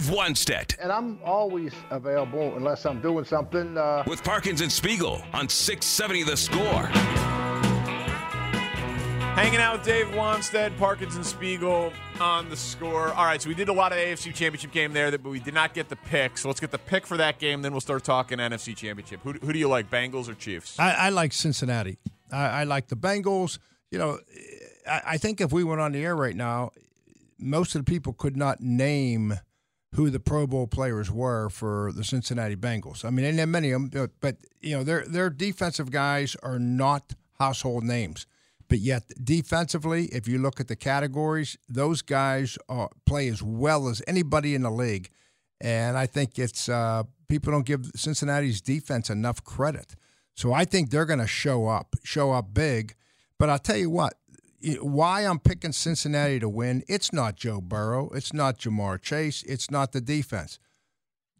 Dave Wannstedt. And I'm always available unless I'm doing something. Uh... With Parkins and Spiegel on 670 The Score. Hanging out with Dave Wannstedt, Parkins and Spiegel on the score. All right, so we did a lot of AFC Championship game there, but we did not get the pick. So let's get the pick for that game, then we'll start talking NFC Championship. Who, who do you like, Bengals or Chiefs? I, I like Cincinnati. I, I, like the Bengals. You know, I, I think if we went on the air right now, most of the people could not name who the Pro Bowl players were for the Cincinnati Bengals. I mean, and there many of them, but you know, their their defensive guys are not household names. But yet, defensively, if you look at the categories, those guys are, play as well as anybody in the league. And I think it's uh, people don't give Cincinnati's defense enough credit. So I think they're going to show up, show up big. But I'll tell you what, why I'm picking Cincinnati to win, it's not Joe Burrow, it's not Ja'Marr Chase, it's not the defense.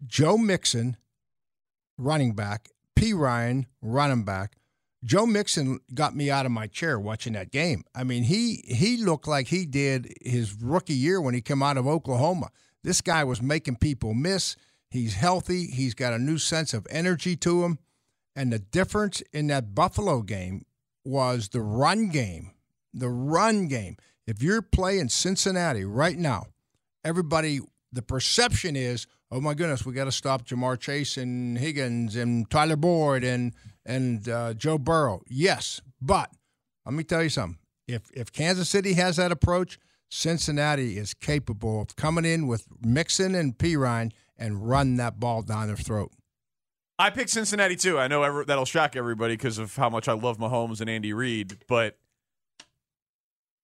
Joe Mixon, running back, Perine, running back, Joe Mixon got me out of my chair watching that game. I mean, he he looked like he did his rookie year when he came out of Oklahoma. This guy was making people miss. He's healthy. He's got a new sense of energy to him. And the difference in that Buffalo game was the run game. The run game. If you're playing Cincinnati right now, everybody, the perception is, oh my goodness, we got to stop Ja'Marr Chase and Higgins and Tyler Boyd and and uh, Joe Burrow. Yes, but let me tell you something. If if Kansas City has that approach, Cincinnati is capable of coming in with Mixon and Perine and run that ball down their throat. I picked Cincinnati too. I know every, that'll shock everybody because of how much I love Mahomes and Andy Reid, but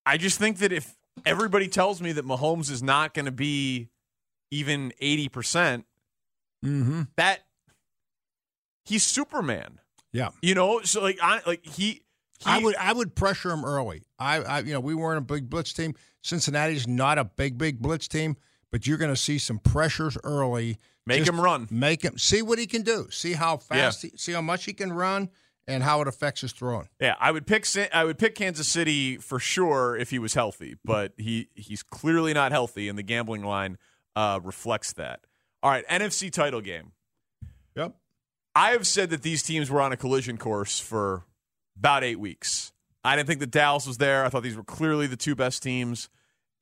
I just think that if everybody tells me that Mahomes is not going to be even 80%, percent mm-hmm. that he's Superman. Yeah. You know, so like I like he, he I would I would pressure him early. I, I you know, we weren't a big blitz team. Cincinnati's not a big, big blitz team, but you're gonna see some pressures early. Make Just him run. Make him see what he can do. See how fast Yeah. he, see how much he can run and how it affects his throwing. Yeah, I would pick I would pick Kansas City for sure if he was healthy, but he he's clearly not healthy, and the gambling line uh, reflects that. All right, NFC title game. Yep. I have said that these teams were on a collision course for about eight weeks. I didn't think that Dallas was there. I thought these were clearly the two best teams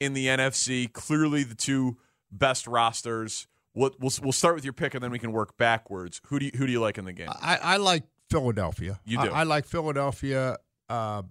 in the NFC, clearly the two best rosters. We'll, we'll, we'll start with your pick, and then we can work backwards. Who do you, who do you like in the game? I, I like Philadelphia. You do. I, I like Philadelphia. Uh,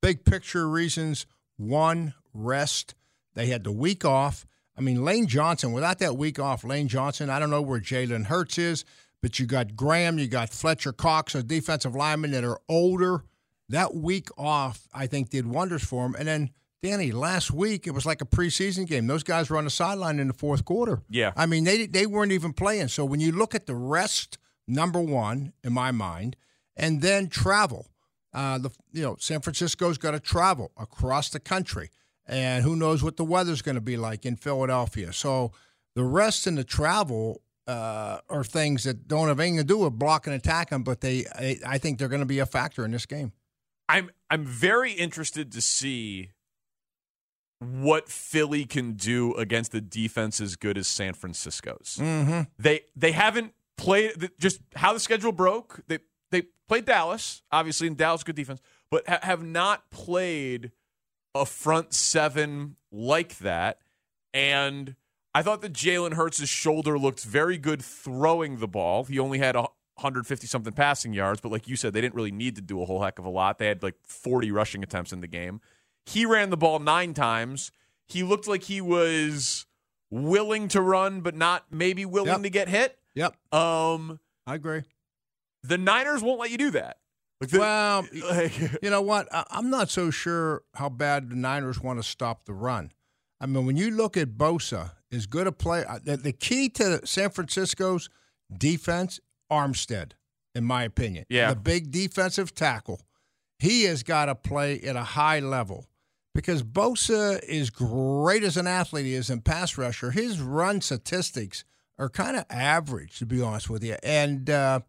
big picture reasons. One, rest. They had the week off. I mean, Lane Johnson, without that week off, Lane Johnson, I don't know where Jalen Hurts is, but you got Graham, you got Fletcher Cox, a defensive lineman that are older. That week off, I think, did wonders for him. And then, Danny, last week, it was like a preseason game. Those guys were on the sideline in the fourth quarter. Yeah. I mean, they, they weren't even playing. So when you look at the rest, number one, in my mind, and then travel. Uh, the you know San Francisco's got to travel across the country, and who knows what the weather's going to be like in Philadelphia. So the rest and the travel uh, are things that don't have anything to do with block and attacking, but they I, I think they're going to be a factor in this game. I'm I'm very interested to see what Philly can do against a defense as good as San Francisco's. Mm-hmm. They they haven't played just how the schedule broke. They they played Dallas, obviously, and Dallas good defense, but ha- have not played a front seven like that. And I thought that Jalen Hurts' shoulder looked very good throwing the ball. He only had a 150 something passing yards, but like you said, they didn't really need to do a whole heck of a lot. They had like 40 rushing attempts in the game. He ran the ball nine times. He looked like he was willing to run, but not maybe willing Yep. to get hit. Yep, Um, I agree. the Niners won't let you do that. Like the- Well, like, You know what? I, I'm not so sure how bad the Niners want to stop the run. I mean, when you look at Bosa, as good a play, uh, the, the key to San Francisco's defense, Armstead, in my opinion. Yeah. The big defensive tackle. He has got to play at a high level because Bosa is great as an athlete, he is in pass rusher. His run statistics are kind of average, to be honest with you. And, uh,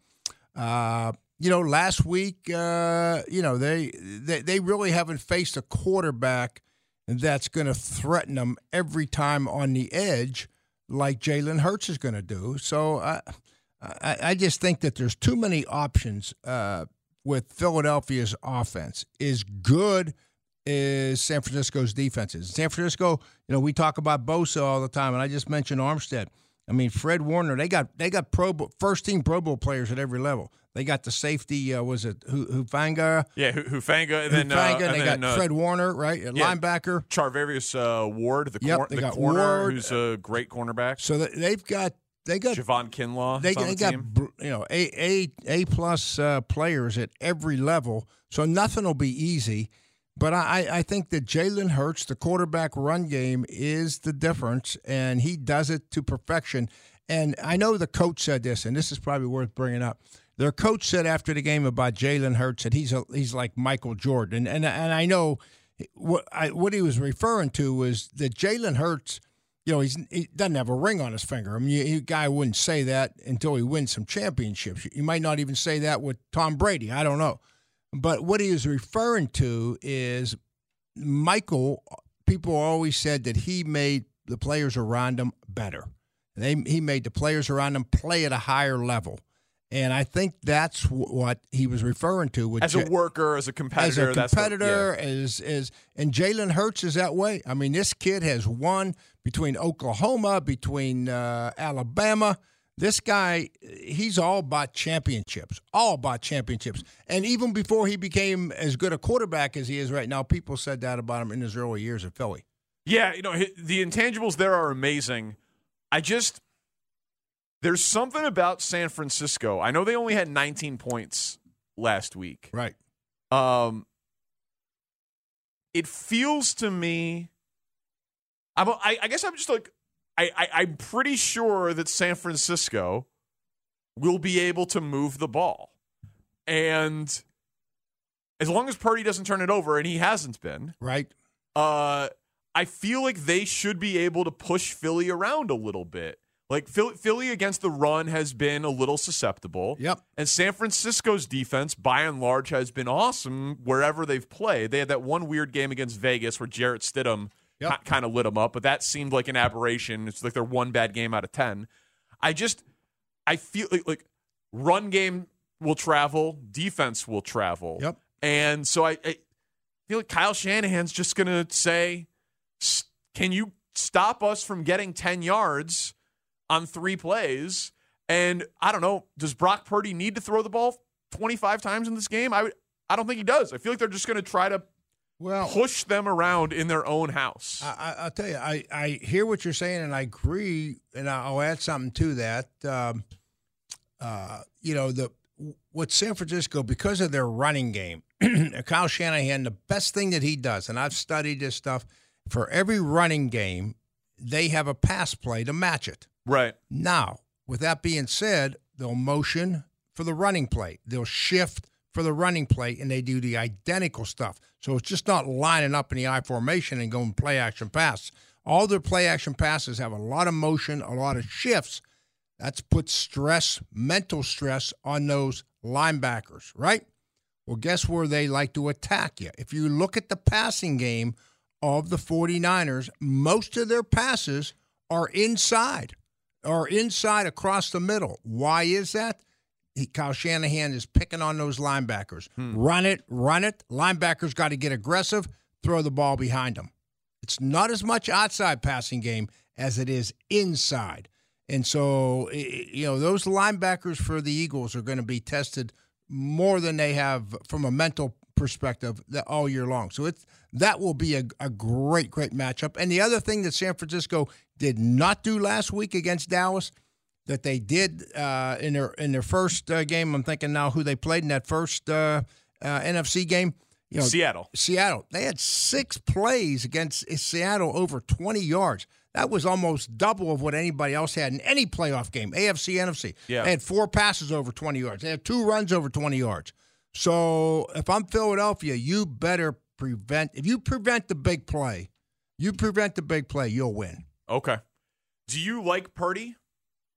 uh, you know, last week, uh, you know, they, they they really haven't faced a quarterback that's going to threaten them every time on the edge like Jalen Hurts is going to do. So I, I I just think that there's too many options uh, with Philadelphia's offense. Is good is San Francisco's defenses. San Francisco, you know, we talk about Bosa all the time, and I just mentioned Armstead. I mean, Fred Warner. They got they got Pro Bowl, first team Pro Bowl players at every level. They got the safety. Uh, was it Hufanga? yeah, Hufanga, and then, uh, Hufanga. and they then got uh, Fred Warner, right? A yeah. Linebacker. Charvarius uh, Ward, the, Yep, cor- they the got corner, Ward. who's a great cornerback. So they- they've got they got Javon Kinlaw. they, they the got team. you know a a a plus uh, players at every level, so nothing will be easy. But I, I think that Jalen Hurts, the quarterback run game, is the difference, and he does it to perfection. And I know the coach said this, and this is probably worth bringing up. Their coach said after the game about Jalen Hurts that he's a, he's like Michael Jordan, and and I know what I, what he was referring to was that Jalen Hurts you know, he's, he doesn't have a ring on his finger. I mean, you, you guy wouldn't say that until he wins some championships. You might not even say that with Tom Brady. I don't know. But what he was referring to is Michael. People always said that he made the players around him better. They, he made the players around him play at a higher level. And I think that's what he was referring to as a worker, as a competitor. as a competitor, yeah. as is and Jalen Hurts is that way. I mean, this kid has won between Oklahoma, between uh, Alabama. This guy, he's all about championships, all about championships. And even before he became as good a quarterback as he is right now, people said that about him in his early years at Philly. Yeah, you know, the intangibles there are amazing. I just there's something about San Francisco. I know they only had 19 points last week. Right. Um it feels to me I'm I, I guess I'm just like I, I I'm pretty sure that San Francisco will be able to move the ball. And as long as Purdy doesn't turn it over and he hasn't been, Right. uh, I feel like they should be able to push Philly around a little bit. Like Philly, Philly against the run has been a little susceptible. Yep. And San Francisco's defense, by and large, has been awesome wherever they've played. They had that one weird game against Vegas where Jarrett Stidham Yep. kind of lit them up, but that seemed like an aberration. It's like their one bad game out of ten. I just, I feel like, like run game will travel, defense will travel. Yep. And so I, I feel like Kyle Shanahan's just going to say, can you stop us from getting 10 yards on three plays? And I don't know, does Brock Purdy need to throw the ball 25 times in this game? I, would- I don't think he does. I feel like they're just going to try to Well, push them around in their own house. I, I, I'll tell you, I, I hear what you're saying, and I agree, and I'll add something to that. Um, uh, you know, the what San Francisco because of their running game, Kyle Shanahan, the best thing that he does, and I've studied this stuff for every running game, they have a pass play to match it. right. Now, with that being said, they'll motion for the running play. They'll shift for the running play, and they do the identical stuff. So it's just not lining up in the I formation and going play action pass. All their play action passes have a lot of motion, a lot of shifts. That's put stress, mental stress on those linebackers, right? Well, guess where they like to attack you? If you look at the passing game of the 49ers, most of their passes are inside or inside across the middle. Why is that? He, Kyle Shanahan is picking on those linebackers. Hmm. Run it, run it. Linebackers got to get aggressive, throw the ball behind them. It's not as much outside passing game as it is inside. And so, you know, those linebackers for the Eagles are going to be tested more than they have from a mental perspective all year long. So it's that will be a, a great, great matchup. And the other thing that San Francisco did not do last week against Dallas that they did uh, in their in their first uh, game. I'm thinking now who they played in that first uh, uh NFC game. You know, Seattle. Seattle. They had six plays against Seattle over 20 yards. That was almost double of what anybody else had in any playoff game, AFC, NFC. Yeah. They had four passes over 20 yards. They had two runs over 20 yards. So if I'm Philadelphia, you better prevent. If you prevent the big play, you prevent the big play, you'll win. Okay. Do you like Purdy?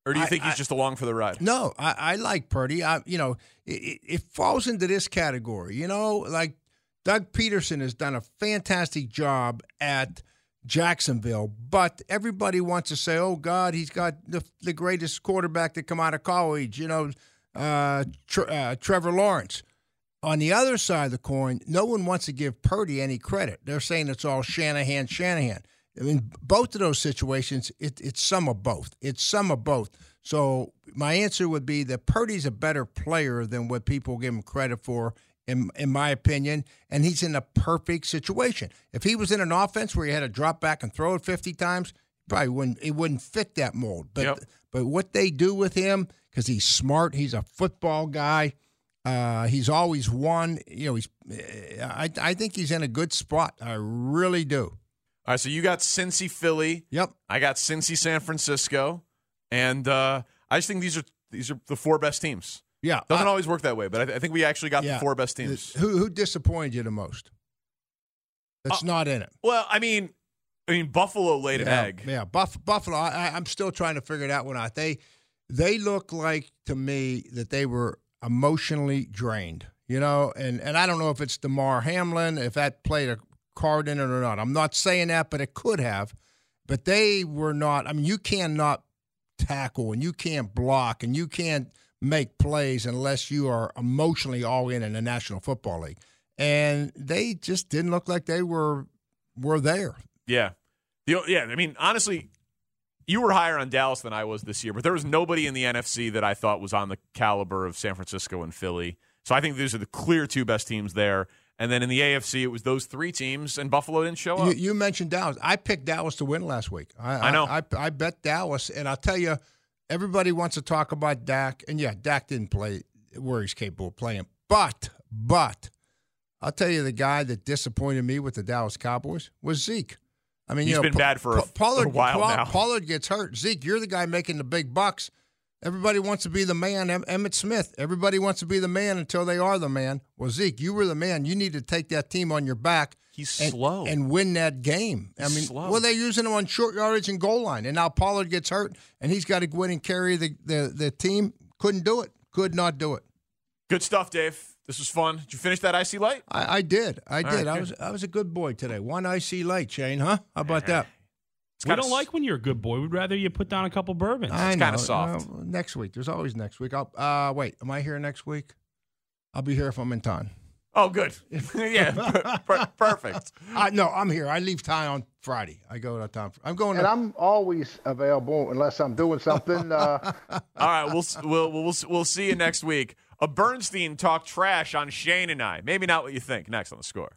Or do you I, think he's I, just along for the ride? No, I, I like Purdy. I, you know, it, it, falls into this category. You know, like Doug Pederson has done a fantastic job at Jacksonville, but everybody wants to say, "Oh God, he's got the, the greatest quarterback to come out of college." You know, uh, Tre- uh, Trevor Lawrence. On the other side of the coin, no one wants to give Purdy any credit. They're saying it's all Shanahan, Shanahan. I mean, both of those situations, it, it's some of both. It's some of both. So my answer would be that Purdy's a better player than what people give him credit for, in in my opinion. And he's in a perfect situation. If he was in an offense where he had to drop back and throw it fifty times, probably wouldn't it wouldn't fit that mold. But yep. but what they do with him because he's smart, he's a football guy. Uh, he's always won. You know, he's. I I think he's in a good spot. I really do. All right, so you got Cincy Philly. Yep. I got Cincy San Francisco, and uh, I just think these are these are the four best teams. Yeah, doesn't always work that way, but I, th- I, think we actually got yeah. the four best teams. Who who disappointed you the most? That's uh, not in it. Well, I mean, I mean Buffalo laid yeah, an egg. Yeah, Buff, Buffalo. I, I'm still trying to figure one out. They they look like to me that they were emotionally drained. You know, and and I don't know if it's Damar Hamlin, if that played a card in it or not. I'm not saying that, but it could have. But they were not. I mean, you cannot tackle and you can't block and you can't make plays unless you are emotionally all in in the National Football League. And they just didn't look like they were were there. Yeah. The, yeah, I mean, honestly, you were higher on Dallas than I was this year, but there was nobody in the NFC that I thought was on the caliber of San Francisco and Philly. So I think these are the clear two best teams there. And then in the AFC, it was those three teams, and Buffalo didn't show up. You, you mentioned Dallas. I picked Dallas to win last week. I, I know. I, I, I, bet Dallas, and I'll tell you, everybody wants to talk about Dak, and yeah, Dak didn't play where he's capable of playing. But, but, I'll tell you, the guy that disappointed me with the Dallas Cowboys was Zeke. I mean, he's you know, been bad for a, Pollard, a while now. Pollard gets hurt. Zeke, you're the guy making the big bucks. Everybody wants to be the man. Em- Emmitt Smith. Everybody wants to be the man until they are the man. Well, Zeke, you were the man. You need to take that team on your back. He's and, slow and win that game. He's I mean, slow. well, they're using him on short yardage and goal line, and now Pollard gets hurt, and he's got to go in and carry the, the the team. Couldn't do it. Could not do it. Good stuff, Dave. This was fun. Did you finish that icy light? I, I did. I All did. Right, I was I was a good boy today. One icy light, Shane. Huh? How about that? It's we don't s- like when you're a good boy. We'd rather you put down a couple bourbons. I it's kind of soft. Uh, next week. There's always next week. I'll uh, wait. Am I here next week? I'll be here if I'm in town. Oh, good. yeah, per- per- perfect. Uh, no, I'm here. I leave town on Friday. I go to town. I'm going. And to- I'm always available unless I'm doing something. Uh... All right, we'll, we'll we'll we'll see you next week. A Bernstein talk trash on Shane and I. Maybe not what you think. Next on the score.